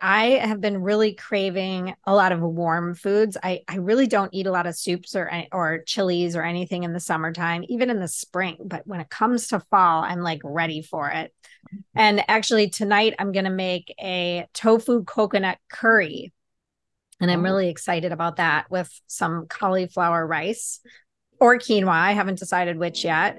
I have been really craving a lot of warm foods. I, I really don't eat a lot of soups or or chilies or anything in the summertime, even in the spring. But when it comes to fall, I'm like ready for it. Mm-hmm. And actually, tonight I'm going to make a tofu coconut curry. And I'm oh. really excited about that with some cauliflower rice or quinoa. I haven't decided which yet.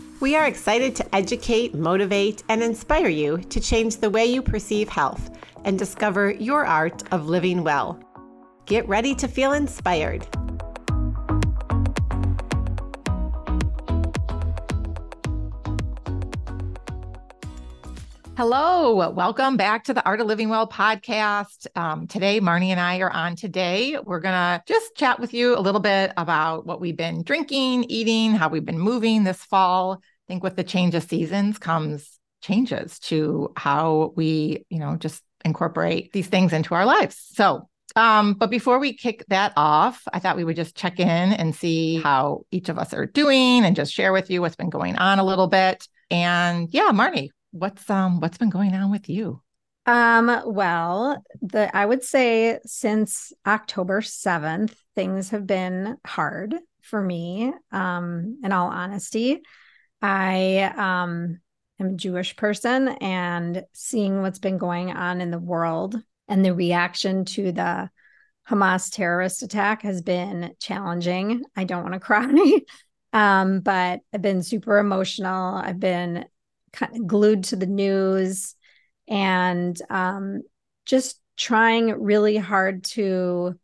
We are excited to educate, motivate, and inspire you to change the way you perceive health and discover your art of living well. Get ready to feel inspired. Hello, welcome back to the Art of Living Well podcast. Um, today, Marnie and I are on today. We're going to just chat with you a little bit about what we've been drinking, eating, how we've been moving this fall, think with the change of seasons comes changes to how we, you know, just incorporate these things into our lives. So, um, but before we kick that off, I thought we would just check in and see how each of us are doing and just share with you what's been going on a little bit. And yeah, Marnie, what's um what's been going on with you? Um, well, the I would say since October 7th, things have been hard for me, um, in all honesty. I um, am a Jewish person and seeing what's been going on in the world and the reaction to the Hamas terrorist attack has been challenging. I don't want to cry, um, but I've been super emotional. I've been kind of glued to the news and um, just trying really hard to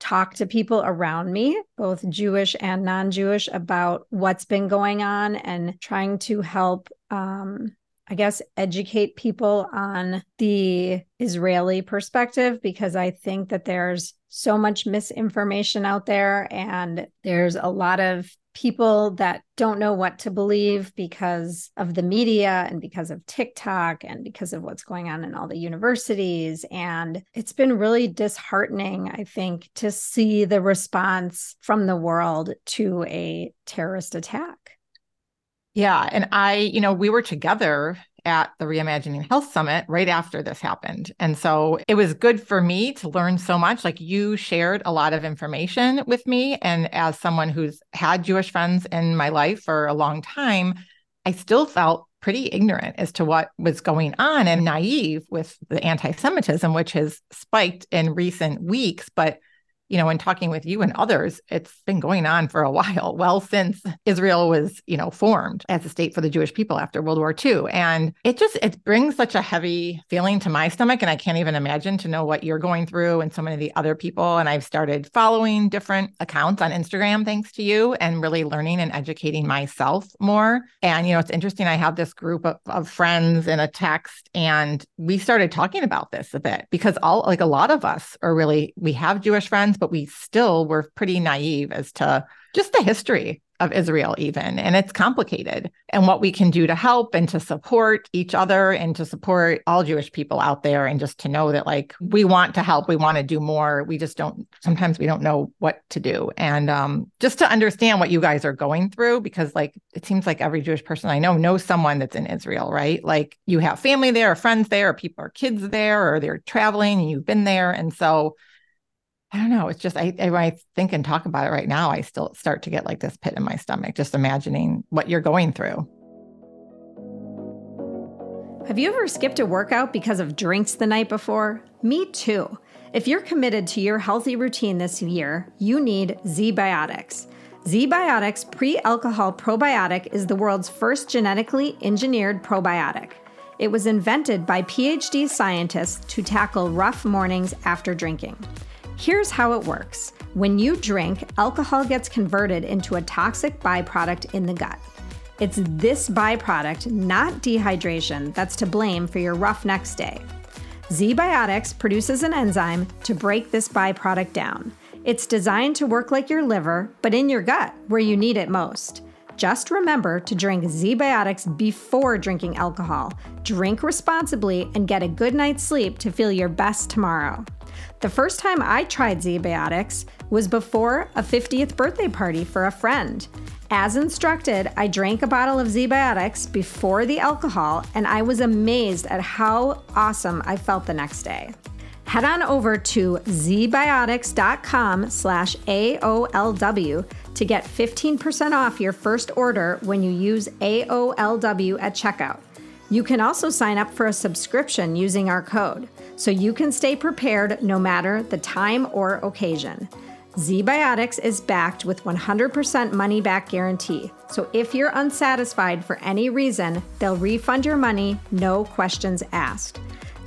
talk to people around me, both Jewish and non Jewish, about what's been going on and trying to help, um, I guess, educate people on the Israeli perspective because I think that there's so much misinformation out there and there's a lot of people that don't know what to believe because of the media and because of TikTok and because of what's going on in all the universities. And it's been really disheartening, I think, to see the response from the world to a terrorist attack. Yeah. And I, you know, we were together at the Reimagining Health Summit right after this happened. And so it was good for me to learn so much. Like you shared a lot of information with me. And as someone who's had Jewish friends in my life for a long time, I still felt pretty ignorant as to what was going on and naive with the anti Semitism, which has spiked in recent weeks. But you know, in talking with you and others, it's been going on for a while, well since Israel was, you know, formed as a state for the Jewish people after World War II. And it just it brings such a heavy feeling to my stomach. And I can't even imagine to know what you're going through and so many of the other people. And I've started following different accounts on Instagram thanks to you and really learning and educating myself more. And, you know, it's interesting. I have this group of, of friends in a text and we started talking about this a bit because all like a lot of us are really we have Jewish friends but we still were pretty naive as to just the history of Israel, even. And it's complicated. And what we can do to help and to support each other and to support all Jewish people out there. And just to know that, like, we want to help, we want to do more. We just don't, sometimes we don't know what to do. And um, just to understand what you guys are going through, because, like, it seems like every Jewish person I know knows someone that's in Israel, right? Like, you have family there, or friends there, or people, or kids there, or they're traveling and you've been there. And so, I don't know. It's just I, when I think and talk about it right now, I still start to get like this pit in my stomach, just imagining what you're going through. Have you ever skipped a workout because of drinks the night before? Me too. If you're committed to your healthy routine this year, you need ZBiotics. ZBiotics pre alcohol probiotic is the world's first genetically engineered probiotic. It was invented by PhD scientists to tackle rough mornings after drinking. Here's how it works when you drink, alcohol gets converted into a toxic byproduct in the gut. It's this byproduct, not dehydration, that's to blame for your rough next day. ZBiotics produces an enzyme to break this byproduct down. It's designed to work like your liver, but in your gut, where you need it most. Just remember to drink ZBiotics before drinking alcohol. Drink responsibly and get a good night's sleep to feel your best tomorrow. The first time I tried ZBiotics was before a 50th birthday party for a friend. As instructed, I drank a bottle of ZBiotics before the alcohol, and I was amazed at how awesome I felt the next day head on over to zbiotics.com slash AOLW to get 15% off your first order when you use AOLW at checkout. You can also sign up for a subscription using our code, so you can stay prepared no matter the time or occasion. ZBiotics is backed with 100% money back guarantee. So if you're unsatisfied for any reason, they'll refund your money, no questions asked.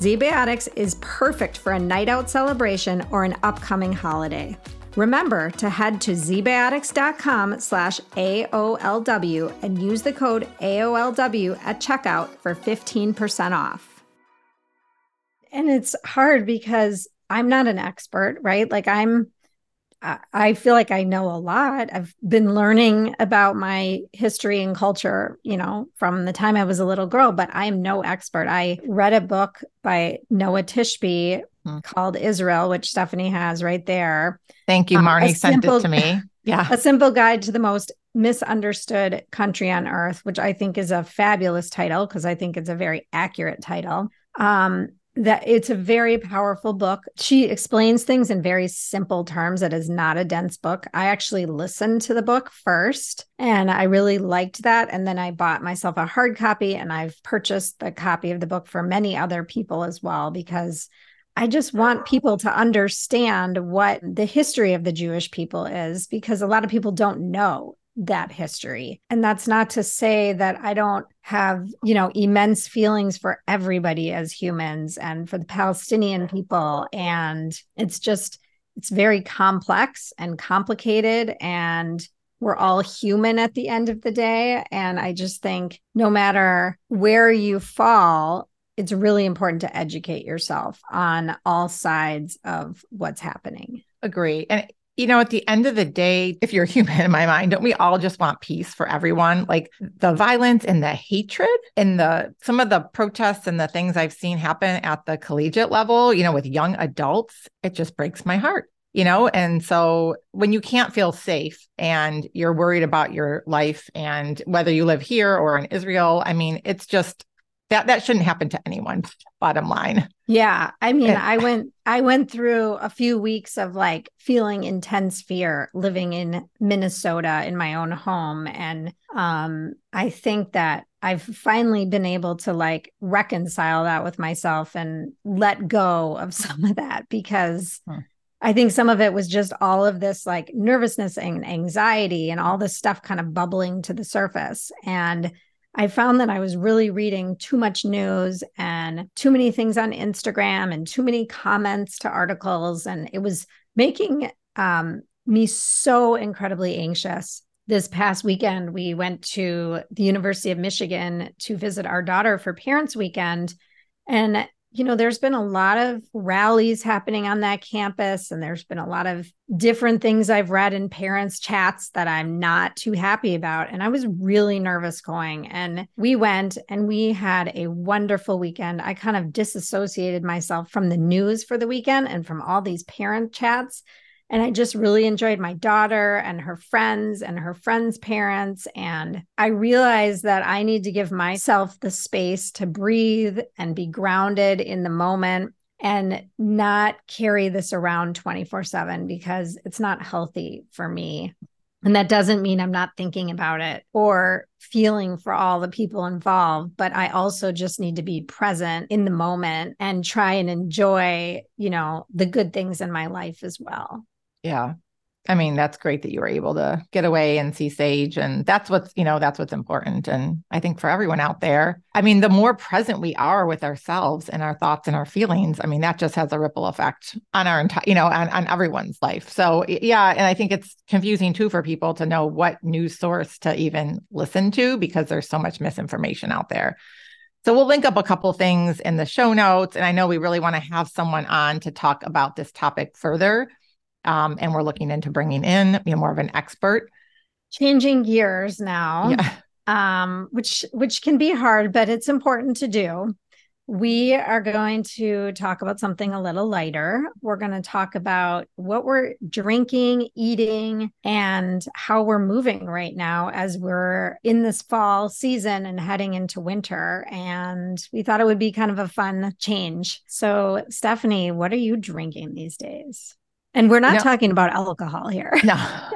ZBiotics is perfect for a night out celebration or an upcoming holiday. Remember to head to zbiotics.com slash AOLW and use the code AOLW at checkout for 15% off. And it's hard because I'm not an expert, right? Like I'm I feel like I know a lot. I've been learning about my history and culture, you know, from the time I was a little girl, but I am no expert. I read a book by Noa Tishby hmm. called Israel, which Stephanie has right there. Thank you. Um, Marnie um, sent simple, it to me. Yeah. A simple guide to the most misunderstood country on earth, which I think is a fabulous title because I think it's a very accurate title. Um, that it's a very powerful book. She explains things in very simple terms. It is not a dense book. I actually listened to the book first and I really liked that. And then I bought myself a hard copy and I've purchased the copy of the book for many other people as well because I just want people to understand what the history of the Jewish people is because a lot of people don't know that history. And that's not to say that I don't have, you know, immense feelings for everybody as humans and for the Palestinian people. And it's just, it's very complex and complicated. And we're all human at the end of the day. And I just think no matter where you fall, it's really important to educate yourself on all sides of what's happening. Agree. And you know, at the end of the day, if you're human in my mind, don't we all just want peace for everyone? Like the violence and the hatred and the some of the protests and the things I've seen happen at the collegiate level, you know, with young adults, it just breaks my heart. You know, and so when you can't feel safe and you're worried about your life and whether you live here or in Israel, I mean, it's just that that shouldn't happen to anyone bottom line yeah i mean i went i went through a few weeks of like feeling intense fear living in minnesota in my own home and um i think that i've finally been able to like reconcile that with myself and let go of some of that because huh. I think some of it was just all of this like nervousness and anxiety and all this stuff kind of bubbling to the surface. And I found that I was really reading too much news and too many things on Instagram and too many comments to articles. And it was making um, me so incredibly anxious. This past weekend, we went to the University of Michigan to visit our daughter for Parents Weekend. And you know, there's been a lot of rallies happening on that campus, and there's been a lot of different things I've read in parents' chats that I'm not too happy about. And I was really nervous going. And we went and we had a wonderful weekend. I kind of disassociated myself from the news for the weekend and from all these parent chats and I just really enjoyed my daughter and her friends and her friends' parents. And I realized that I need to give myself the space to breathe and be grounded in the moment and not carry this around 24 7 because it's not healthy for me. And that doesn't mean I'm not thinking about it or feeling for all the people involved, but I also just need to be present in the moment and try and enjoy, you know, the good things in my life as well. Yeah. I mean, that's great that you were able to get away and see Sage. And that's what's, you know, that's what's important. And I think for everyone out there, I mean, the more present we are with ourselves and our thoughts and our feelings, I mean, that just has a ripple effect on our entire, you know, on, on everyone's life. So yeah. And I think it's confusing too for people to know what news source to even listen to because there's so much misinformation out there. So we'll link up a couple things in the show notes. And I know we really want to have someone on to talk about this topic further. Um, and we're looking into bringing in you know more of an expert. Changing gears now, yeah. um, which which can be hard, but it's important to do. We are going to talk about something a little lighter. We're going to talk about what we're drinking, eating, and how we're moving right now as we're in this fall season and heading into winter. And we thought it would be kind of a fun change. So, Stephanie, what are you drinking these days? And we're not no. talking about alcohol here. No.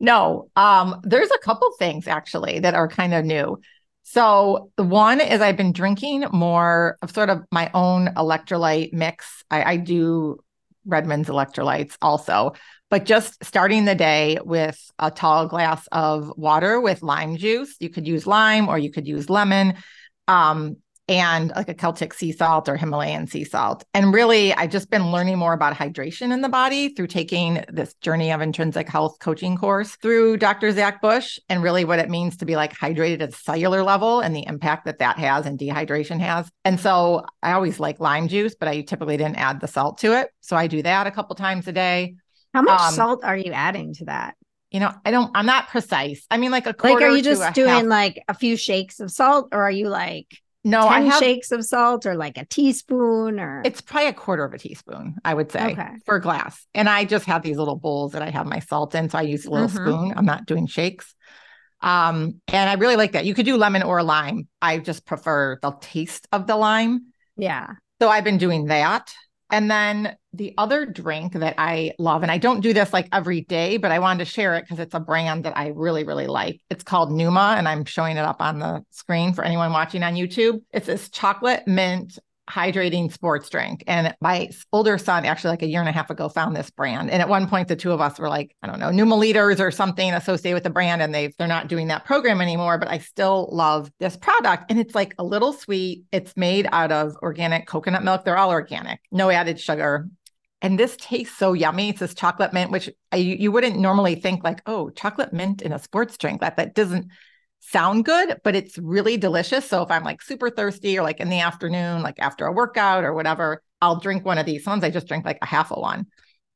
no. Um, there's a couple things actually that are kind of new. So the one is I've been drinking more of sort of my own electrolyte mix. I, I do Redmond's electrolytes also, but just starting the day with a tall glass of water with lime juice. You could use lime or you could use lemon. Um, and like a Celtic sea salt or Himalayan sea salt. And really, I've just been learning more about hydration in the body through taking this journey of intrinsic health coaching course through Dr. Zach Bush and really what it means to be like hydrated at cellular level and the impact that that has and dehydration has. And so I always like lime juice, but I typically didn't add the salt to it. So I do that a couple times a day. How much um, salt are you adding to that? you know, I don't, I'm not precise. I mean, like a quarter. Like, are you just doing half. like a few shakes of salt or are you like no, 10 I have shakes of salt or like a teaspoon or it's probably a quarter of a teaspoon, I would say, okay. for a glass. And I just have these little bowls that I have my salt in. So I use a little mm-hmm. spoon. I'm not doing shakes. Um, and I really like that. You could do lemon or lime. I just prefer the taste of the lime. Yeah. So I've been doing that. And then the other drink that I love, and I don't do this like every day, but I wanted to share it because it's a brand that I really, really like. It's called Nooma, and I'm showing it up on the screen for anyone watching on YouTube. It's this chocolate mint hydrating sports drink. And my older son, actually, like a year and a half ago, found this brand. And at one point, the two of us were like, I don't know, Nooma leaders or something associated with the brand. And they they're not doing that program anymore. But I still love this product. And it's like a little sweet. It's made out of organic coconut milk. They're all organic, no added sugar. And this tastes so yummy. It's this chocolate mint, which I, you wouldn't normally think like, oh, chocolate mint in a sports drink. That that doesn't sound good, but it's really delicious. So if I'm like super thirsty or like in the afternoon, like after a workout or whatever, I'll drink one of these. Sometimes I just drink like a half of one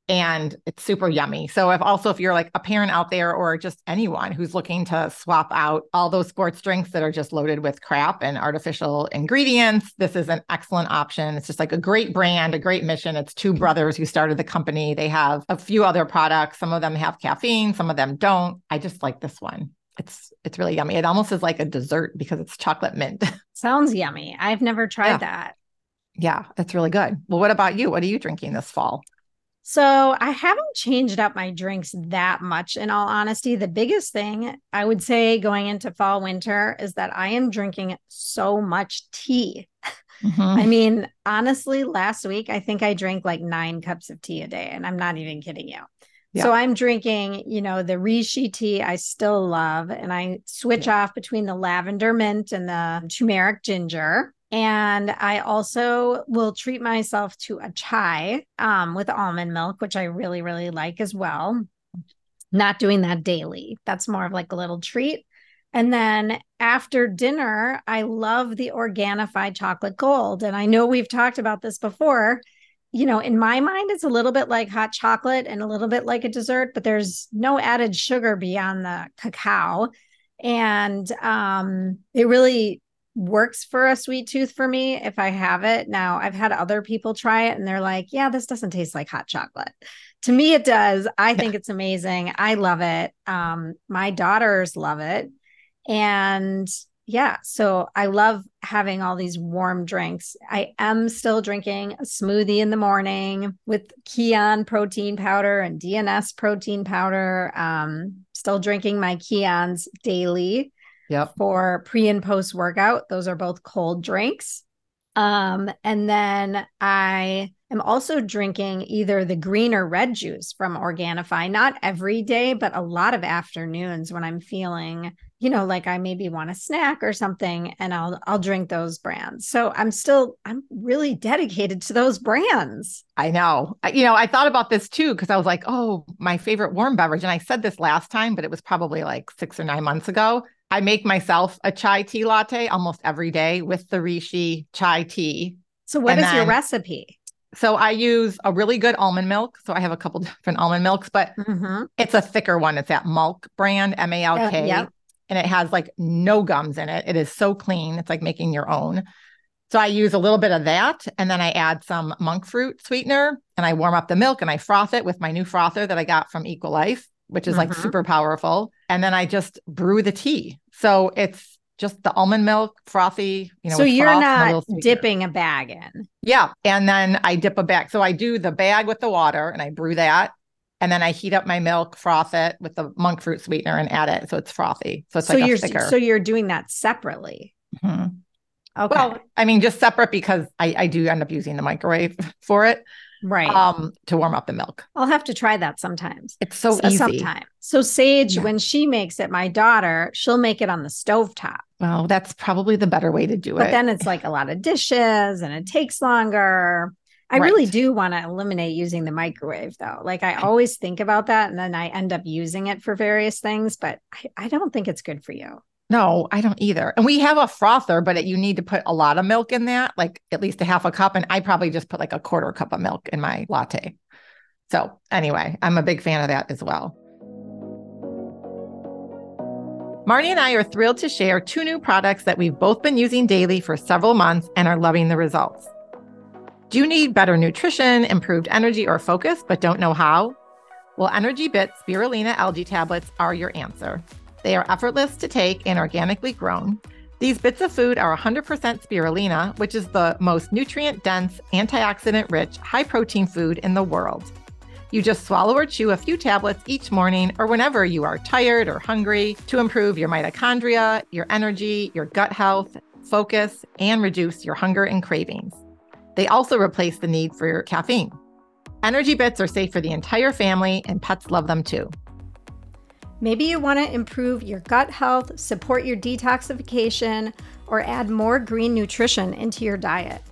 and it's super yummy. So if also if you're like a parent out there or just anyone who's looking to swap out all those sports drinks that are just loaded with crap and artificial ingredients, this is an excellent option. It's just like a great brand, a great mission. It's two brothers who started the company. They have a few other products. Some of them have caffeine, some of them don't. I just like this one it's it's really yummy. It almost is like a dessert because it's chocolate mint. Sounds yummy. I've never tried yeah. that. Yeah, it's really good. Well, what about you? What are you drinking this fall? So I haven't changed up my drinks that much in all honesty. The biggest thing I would say going into fall winter is that I am drinking so much tea. Mm-hmm. I mean, honestly, last week I think I drank like nine cups of tea a day, and I'm not even kidding you. Yeah. So I'm drinking, you know, the reishi tea I still love, and I switch yeah. off between the lavender mint and the turmeric ginger. And I also will treat myself to a chai um, with almond milk, which I really, really like as well. Not doing that daily. That's more of like a little treat. And then after dinner, I love the Organifi chocolate gold. And I know we've talked about this before you know, in my mind, it's a little bit like hot chocolate and a little bit like a dessert, but there's no added sugar beyond the cacao. And um, it really works for a sweet tooth for me if I have it. Now, I've had other people try it and they're like, yeah, this doesn't taste like hot chocolate. To me, it does. I think it's amazing. I love it. Um, my daughters love it. And yeah, so I love having all these warm drinks. I am still drinking a smoothie in the morning with Kion protein powder and DNS protein powder. Um, still drinking my Kions daily yep. for pre and post workout. Those are both cold drinks. Um, and then I am also drinking either the green or red juice from Organifi, not every day, but a lot of afternoons when I'm feeling, you know, like I maybe want a snack or something and I'll I'll drink those brands. So I'm still I'm really dedicated to those brands. I know. You know, I thought about this too because I was like, "Oh, my favorite warm beverage." And I said this last time, but it was probably like 6 or 9 months ago. I make myself a chai tea latte almost every day with the Rishi chai tea. So what and is then, your recipe? So I use a really good almond milk. So I have a couple different almond milks, but mm-hmm. it's a thicker one. It's that Malk brand, M A L K. And it has like no gums in it. It is so clean. It's like making your own. So I use a little bit of that and then I add some monk fruit sweetener and I warm up the milk and I froth it with my new frother that I got from Equal Life, which is mm-hmm. like super powerful. And then I just brew the tea. So it's just the almond milk, frothy, you know. So you're not dipping a bag in. Yeah. And then I dip a bag. So I do the bag with the water and I brew that. And then I heat up my milk, froth it with the monk fruit sweetener and add it. So it's frothy. So it's so like you're, thicker. So you're doing that separately. Mm-hmm. Okay. Well, I mean, just separate because I, I do end up using the microwave for it right um to warm up the milk i'll have to try that sometimes it's so easy sometime so sage yeah. when she makes it my daughter she'll make it on the stove top well that's probably the better way to do but it but then it's like a lot of dishes and it takes longer I right. really do want to eliminate using the microwave though. Like I always think about that and then I end up using it for various things, but I, I don't think it's good for you. No, I don't either. And we have a frother, but it, you need to put a lot of milk in that, like at least a half a cup. And I probably just put like a quarter cup of milk in my latte. So, anyway, I'm a big fan of that as well. Marnie and I are thrilled to share two new products that we've both been using daily for several months and are loving the results. Do you need better nutrition, improved energy, or focus, but don't know how? Well, Energy Bits spirulina algae tablets are your answer. They are effortless to take and organically grown. These bits of food are 100% spirulina, which is the most nutrient dense, antioxidant rich, high protein food in the world. You just swallow or chew a few tablets each morning or whenever you are tired or hungry to improve your mitochondria, your energy, your gut health, focus, and reduce your hunger and cravings. They also replace the need for caffeine. Energy bits are safe for the entire family, and pets love them too. Maybe you want to improve your gut health, support your detoxification, or add more green nutrition into your diet.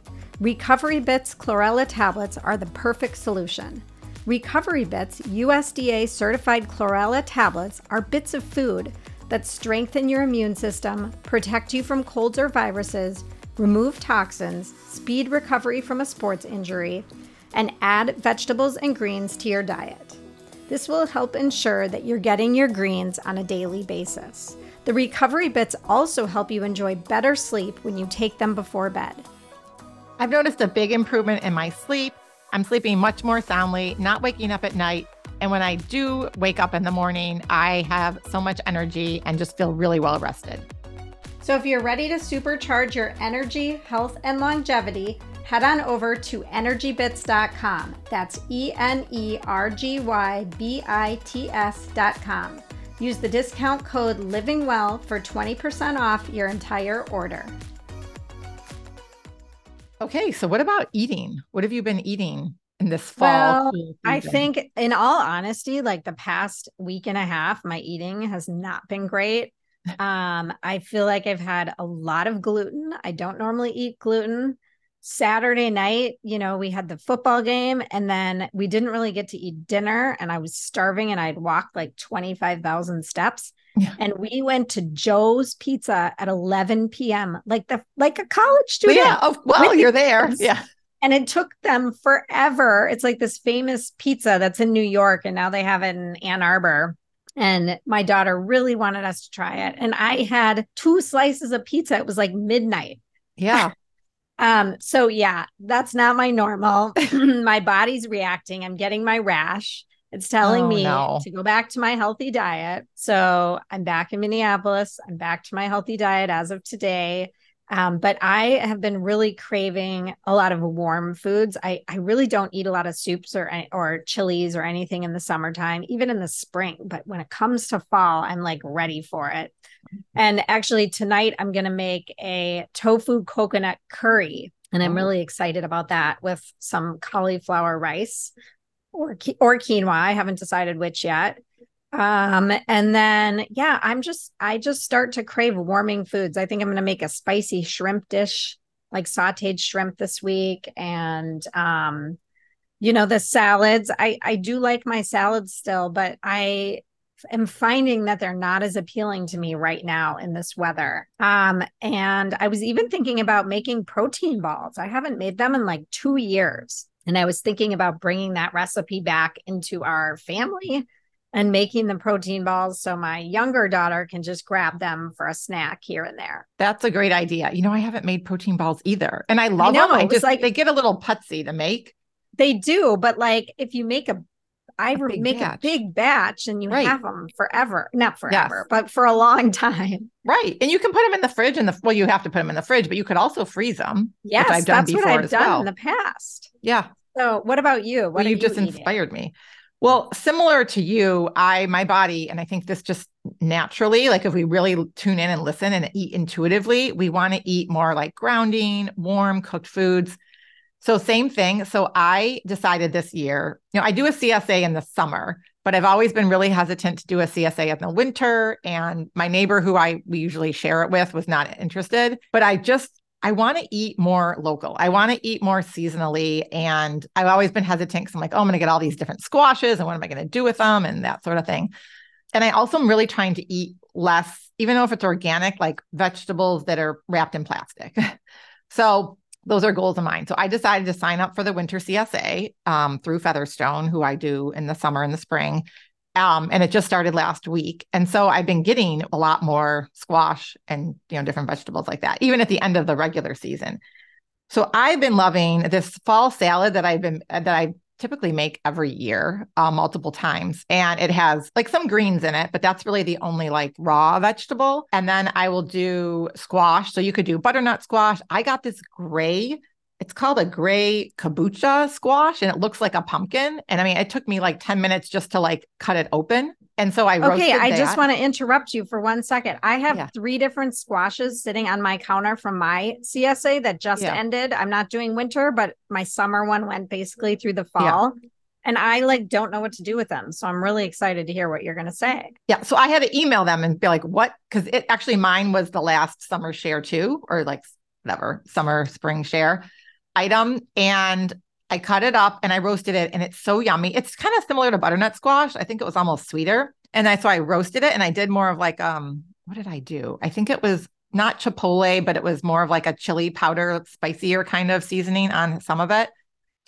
Recovery Bits chlorella tablets are the perfect solution. Recovery Bits USDA certified chlorella tablets are bits of food that strengthen your immune system, protect you from colds or viruses, remove toxins, speed recovery from a sports injury, and add vegetables and greens to your diet. This will help ensure that you're getting your greens on a daily basis. The recovery bits also help you enjoy better sleep when you take them before bed. I've noticed a big improvement in my sleep. I'm sleeping much more soundly, not waking up at night. And when I do wake up in the morning, I have so much energy and just feel really well rested. So, if you're ready to supercharge your energy, health, and longevity, head on over to energybits.com. That's E N E R G Y B I T S.com. Use the discount code LIVINGWELL for 20% off your entire order. Okay, so what about eating? What have you been eating in this fall? Well, I think, in all honesty, like the past week and a half, my eating has not been great. Um, I feel like I've had a lot of gluten. I don't normally eat gluten. Saturday night, you know, we had the football game and then we didn't really get to eat dinner and I was starving and I'd walked like 25,000 steps. Yeah. And we went to Joe's Pizza at 11 p.m. like the like a college student. yeah, oh, well, you're there. Yeah. And it took them forever. It's like this famous pizza that's in New York and now they have it in Ann Arbor. And my daughter really wanted us to try it. And I had two slices of pizza. It was like midnight. Yeah. Um, so yeah, that's not my normal. my body's reacting. I'm getting my rash. It's telling oh, me no. to go back to my healthy diet. So I'm back in Minneapolis. I'm back to my healthy diet as of today. Um, but I have been really craving a lot of warm foods. I, I really don't eat a lot of soups or or chilies or anything in the summertime, even in the spring. But when it comes to fall, I'm like ready for it. And actually, tonight I'm going to make a tofu coconut curry. And I'm oh. really excited about that with some cauliflower rice or or quinoa. I haven't decided which yet. Um, and then yeah, I'm just I just start to crave warming foods. I think I'm gonna make a spicy shrimp dish, like sauteed shrimp this week. And um, you know, the salads. I I do like my salads still, but I am finding that they're not as appealing to me right now in this weather. Um, and I was even thinking about making protein balls. I haven't made them in like two years. And I was thinking about bringing that recipe back into our family and making the protein balls so my younger daughter can just grab them for a snack here and there. That's a great idea. You know, I haven't made protein balls either. And I love I know, them. I just like they get a little putsy to make. They do, but like if you make a I a make batch. a big batch and you right. have them forever. Not forever, yes. but for a long time. Right. And you can put them in the fridge and the well, you have to put them in the fridge, but you could also freeze them. Yes, I've done that's what I've done well. in the past. Yeah. So what about you? What well, you've you just eating? inspired me. Well, similar to you, I my body, and I think this just naturally, like if we really tune in and listen and eat intuitively, we want to eat more like grounding, warm, cooked foods. So same thing. So I decided this year, you know, I do a CSA in the summer, but I've always been really hesitant to do a CSA in the winter. And my neighbor who I we usually share it with was not interested. But I just I want to eat more local. I want to eat more seasonally. And I've always been hesitant because I'm like, oh, I'm going to get all these different squashes and what am I going to do with them and that sort of thing. And I also am really trying to eat less, even though if it's organic, like vegetables that are wrapped in plastic. so those are goals of mine. So I decided to sign up for the winter CSA um, through Featherstone, who I do in the summer and the spring. Um, and it just started last week. And so I've been getting a lot more squash and you know different vegetables like that, even at the end of the regular season. So I've been loving this fall salad that I've been that I typically make every year, uh, multiple times, and it has like some greens in it, but that's really the only like raw vegetable. And then I will do squash. So you could do butternut squash. I got this gray it's called a gray kabocha squash and it looks like a pumpkin. And I mean, it took me like 10 minutes just to like cut it open. And so I Okay, I that. just want to interrupt you for one second. I have yeah. three different squashes sitting on my counter from my CSA that just yeah. ended. I'm not doing winter, but my summer one went basically through the fall. Yeah. And I like don't know what to do with them. So I'm really excited to hear what you're going to say. Yeah. So I had to email them and be like, what? Because it actually mine was the last summer share too, or like whatever, summer, spring share item and I cut it up and I roasted it and it's so yummy. It's kind of similar to butternut squash. I think it was almost sweeter. And I so I roasted it and I did more of like um what did I do? I think it was not chipotle, but it was more of like a chili powder, spicier kind of seasoning on some of it.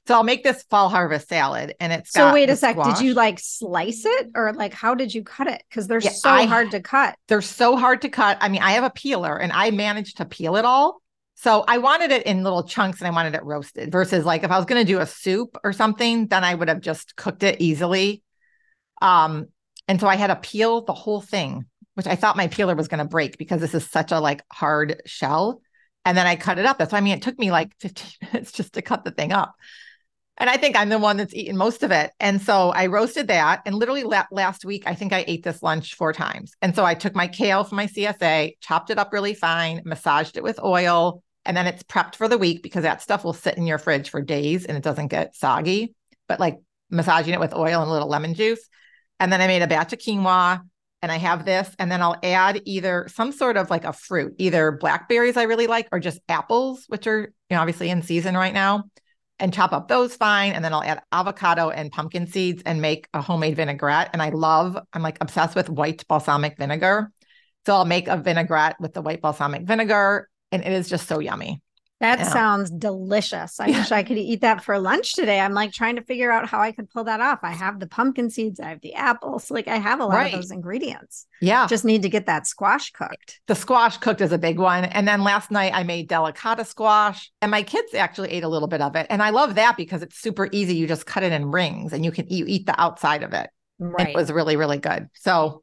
So I'll make this fall harvest salad and it's So wait a sec, squash. did you like slice it or like how did you cut it? Cuz they're yeah, so I, hard to cut. They're so hard to cut. I mean, I have a peeler and I managed to peel it all so I wanted it in little chunks and I wanted it roasted versus like if I was going to do a soup or something, then I would have just cooked it easily. Um, and so I had to peel the whole thing, which I thought my peeler was going to break because this is such a like hard shell. And then I cut it up. That's why I mean it took me like 15 minutes just to cut the thing up. And I think I'm the one that's eaten most of it. And so I roasted that. And literally la- last week, I think I ate this lunch four times. And so I took my kale from my CSA, chopped it up really fine, massaged it with oil, and then it's prepped for the week because that stuff will sit in your fridge for days and it doesn't get soggy. But like massaging it with oil and a little lemon juice. And then I made a batch of quinoa and I have this. And then I'll add either some sort of like a fruit, either blackberries I really like or just apples, which are you know, obviously in season right now, and chop up those fine. And then I'll add avocado and pumpkin seeds and make a homemade vinaigrette. And I love, I'm like obsessed with white balsamic vinegar. So I'll make a vinaigrette with the white balsamic vinegar and it is just so yummy. That yeah. sounds delicious. I wish I could eat that for lunch today. I'm like trying to figure out how I could pull that off. I have the pumpkin seeds, I have the apples, like I have a lot right. of those ingredients. Yeah. Just need to get that squash cooked. The squash cooked is a big one. And then last night I made delicata squash and my kids actually ate a little bit of it. And I love that because it's super easy. You just cut it in rings and you can you eat the outside of it. Right. It was really, really good. So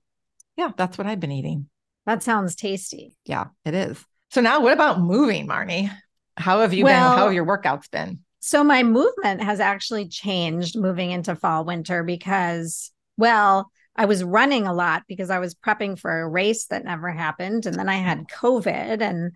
yeah, that's what I've been eating. That sounds tasty. Yeah, it is. So now what about moving, Marnie? How have you well, been? How have your workouts been? So my movement has actually changed moving into fall winter because, well, I was running a lot because I was prepping for a race that never happened. And then I had COVID and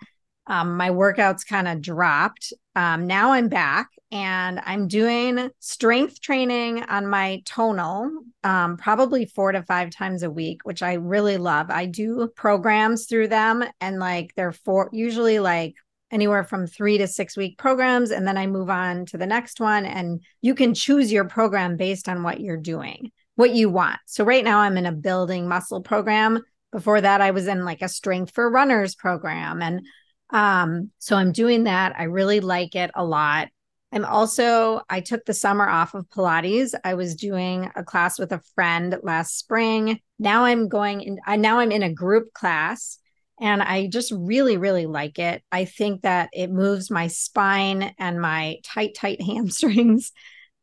um, my workouts kind of dropped. Um, now I'm back and I'm doing strength training on my tonal, um, probably four to five times a week, which I really love. I do programs through them, and like they're for usually like anywhere from three to six week programs. And then I move on to the next one. And you can choose your program based on what you're doing, what you want. So right now I'm in a building muscle program. Before that, I was in like a strength for runners program. And um, so I'm doing that. I really like it a lot. I'm also, I took the summer off of Pilates. I was doing a class with a friend last spring. Now I'm going in, I, now I'm in a group class and I just really, really like it. I think that it moves my spine and my tight, tight hamstrings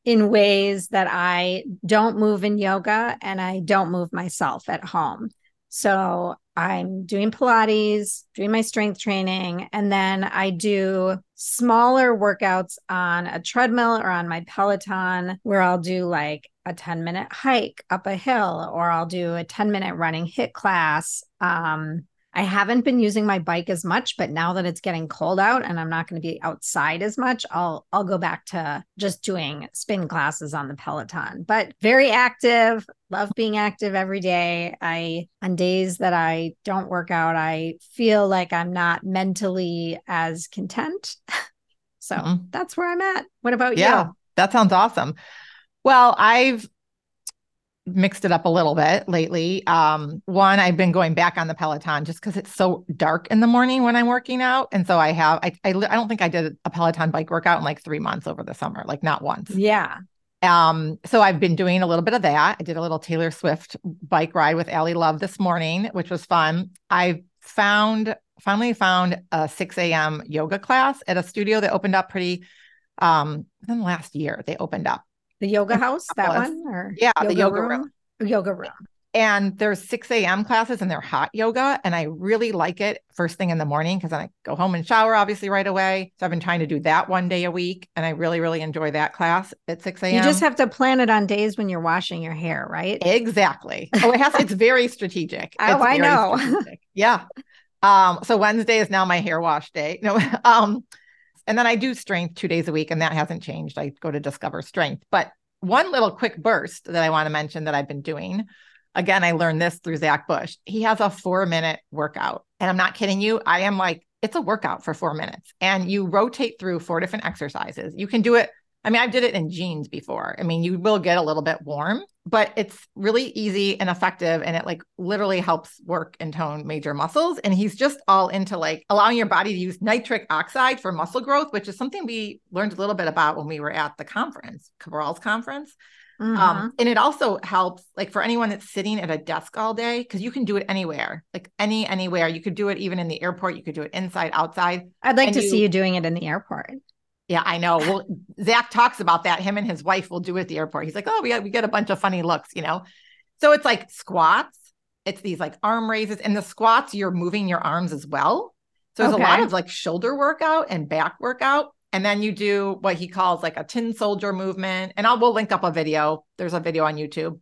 in ways that I don't move in yoga and I don't move myself at home. So I'm doing Pilates, doing my strength training, and then I do smaller workouts on a treadmill or on my Peloton where I'll do like a 10 minute hike up a hill or I'll do a 10 minute running HIIT class. Um, I haven't been using my bike as much, but now that it's getting cold out and I'm not going to be outside as much, I'll I'll go back to just doing spin classes on the Peloton. But very active, love being active every day. I on days that I don't work out, I feel like I'm not mentally as content. so mm-hmm. that's where I'm at. What about yeah, you? Yeah. That sounds awesome. Well, I've mixed it up a little bit lately. Um, one, I've been going back on the Peloton just because it's so dark in the morning when I'm working out, and so I have I, I I don't think I did a Peloton bike workout in like three months over the summer, like not once. Yeah. Um, so I've been doing a little bit of that. I did a little Taylor Swift bike ride with Ally Love this morning, which was fun. I found finally found a 6 a.m. yoga class at a studio that opened up pretty um within the last year. They opened up the yoga house, that one? Or yeah, yoga the yoga room? room. Yoga room. And there's 6 a.m. classes and they're hot yoga. And I really like it first thing in the morning because then I go home and shower, obviously, right away. So I've been trying to do that one day a week. And I really, really enjoy that class at 6 a.m. You just have to plan it on days when you're washing your hair, right? Exactly. Oh, it has, it's very strategic. oh, I know. yeah. Um, so Wednesday is now my hair wash day. No, um, and then I do strength two days a week, and that hasn't changed. I go to Discover Strength. But one little quick burst that I want to mention that I've been doing. Again, I learned this through Zach Bush. He has a four minute workout. And I'm not kidding you. I am like, it's a workout for four minutes. And you rotate through four different exercises. You can do it I mean, I did it in jeans before. I mean, you will get a little bit warm, but it's really easy and effective. And it like literally helps work and tone major muscles. And he's just all into like allowing your body to use nitric oxide for muscle growth, which is something we learned a little bit about when we were at the conference, Cabral's conference. Um, mm-hmm. Um, and it also helps like for anyone that's sitting at a desk all day, because you can do it anywhere, like any anywhere. You could do it even in the airport, you could do it inside, outside. I'd like to you, see you doing it in the airport. Yeah, I know. Well, Zach talks about that. Him and his wife will do at the airport. He's like, oh, we got, we get a bunch of funny looks, you know? So it's like squats. It's these like arm raises. And the squats, you're moving your arms as well. So there's okay. a lot of like shoulder workout and back workout. And then you do what he calls like a tin soldier movement. And I'll we'll link up a video. There's a video on YouTube.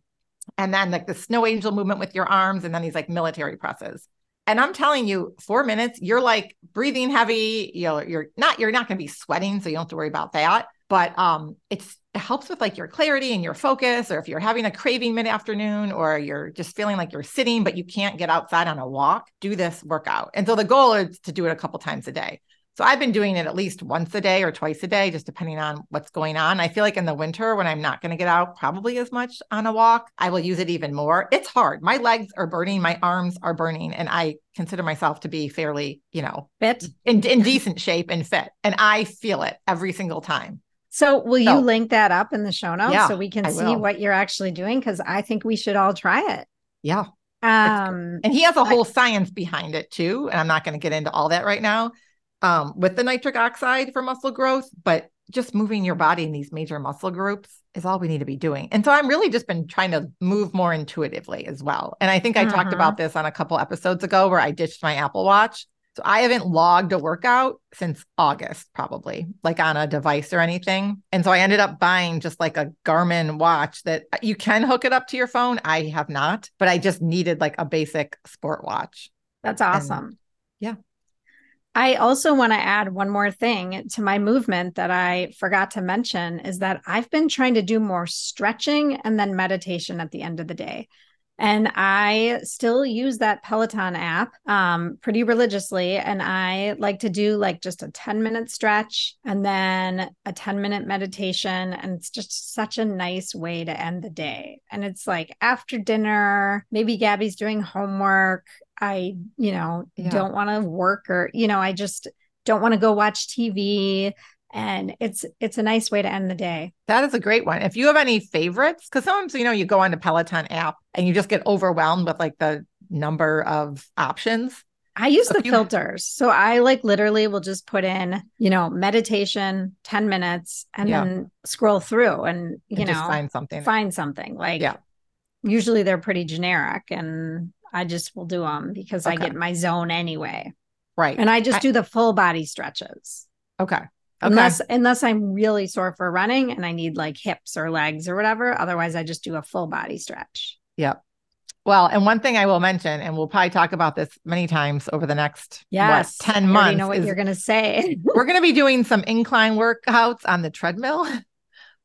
And then like the snow angel movement with your arms, and then these like military presses. And I'm telling you, four minutes, you're like breathing heavy. You know, you're not, you're not going to be sweating. So you don't have to worry about that. But um, it's it helps with like your clarity and your focus, or if you're having a craving mid-afternoon, or you're just feeling like you're sitting, but you can't get outside on a walk, do this workout. And so the goal is to do it a couple times a day. So I've been doing it at least once a day or twice a day, just depending on what's going on. I feel like in the winter, when I'm not going to get out probably as much on a walk, I will use it even more. It's hard. My legs are burning, my arms are burning, and I consider myself to be fairly, you know, fit in, in decent shape and fit. And I feel it every single time. So will you link that up in the show notes yeah, so we can I see will. what you're actually doing? Because I think we should all try it. Yeah. Um, and he has a whole I, science behind it too. And I'm not going to get into all that right now um, with the nitric oxide for muscle growth, but just moving your body in these major muscle groups is all we need to be doing. And so I'm really just been trying to move more intuitively as well. And I think I mm-hmm. talked about this on a couple episodes ago where I ditched my Apple Watch. So I haven't logged a workout since August, probably like on a device or anything. And so I ended up buying just like a Garmin watch that you can hook it up to your phone. I have not, but I just needed like a basic sport watch. That's awesome. And yeah. I also want to add one more thing to my movement that I forgot to mention is that I've been trying to do more stretching and then meditation at the end of the day. And I still use that Peloton app um, pretty religiously. And I like to do like just a 10 minute stretch and then a 10 minute meditation. And it's just such a nice way to end the day. And it's like after dinner, maybe Gabby's doing homework. I, you know, yeah. don't want to work or, you know, I just don't want to go watch TV and it's it's a nice way to end the day. That is a great one. If you have any favorites, because sometimes you know you go on the Peloton app and you just get overwhelmed with like the number of options. I use so the filters. So I like literally will just put in, you know, meditation, 10 minutes, and yeah. then scroll through and, you and know, find something. Find something. Like, yeah. usually they're pretty generic and I just will do them because okay. I get my zone anyway. Right. And I just I, do the full body stretches. Okay. Okay. Unless unless I'm really sore for running and I need like hips or legs or whatever. Otherwise, I just do a full body stretch. Yep. Well, and one thing I will mention, and we'll probably talk about this many times over the next yes, what, 10 months. know what you're gonna say. we're gonna be doing some incline workouts on the treadmill.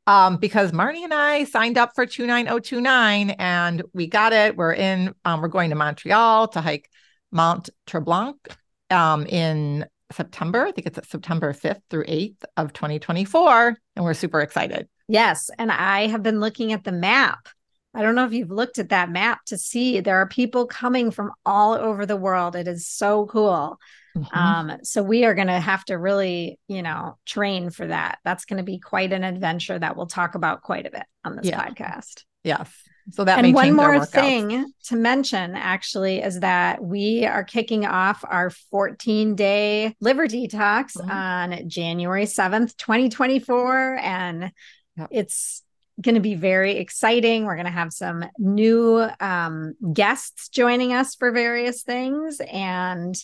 Um, because Marnie and I signed up for 29029 and we got it. We're in, um, we're going to Montreal to hike Mount Tremblant um, in September. I think it's September 5th through 8th of 2024. And we're super excited. Yes. And I have been looking at the map. I don't know if you've looked at that map to see there are people coming from all over the world. It is so cool. Mm-hmm. Um, so we are going to have to really, you know, train for that. That's going to be quite an adventure that we'll talk about quite a bit on this yeah. podcast. Yes. So that and one more thing to mention actually is that we are kicking off our 14 day liver detox mm-hmm. on January 7th, 2024. And yep. it's going to be very exciting. We're going to have some new um, guests joining us for various things. And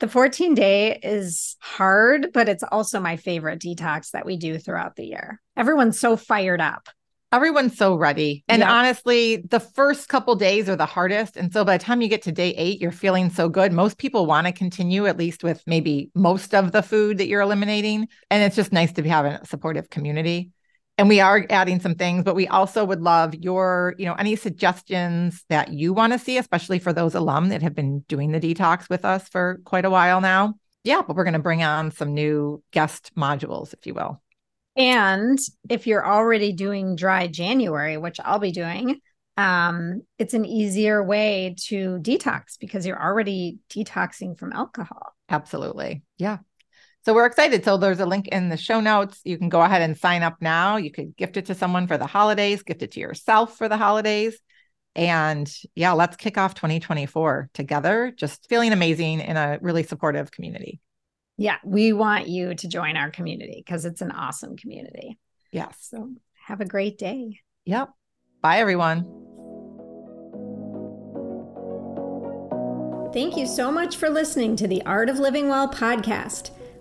the 14 day is hard, but it's also my favorite detox that we do throughout the year. Everyone's so fired up everyone's so ready. And yeah. honestly, the first couple days are the hardest. And so by the time you get to day eight, you're feeling so good. Most people want to continue at least with maybe most of the food that you're eliminating. And it's just nice to be having a supportive community. And we are adding some things, but we also would love your, you know, any suggestions that you want to see, especially for those alum that have been doing the detox with us for quite a while now. Yeah, but we're going to bring on some new guest modules, if you will. And if you're already doing dry January, which I'll be doing, um, it's an easier way to detox because you're already detoxing from alcohol. Absolutely. Yeah. So we're excited. So there's a link in the show notes. You can go ahead and sign up now. You could gift it to someone for the holidays, gift it to yourself for the holidays. And yeah, let's kick off 2024 together, just feeling amazing in a really supportive community. Yeah, we want you to join our community because it's an awesome community. Yes. So have a great day. Yep. Bye, everyone. Thank you so much for listening to the Art of Living Well podcast.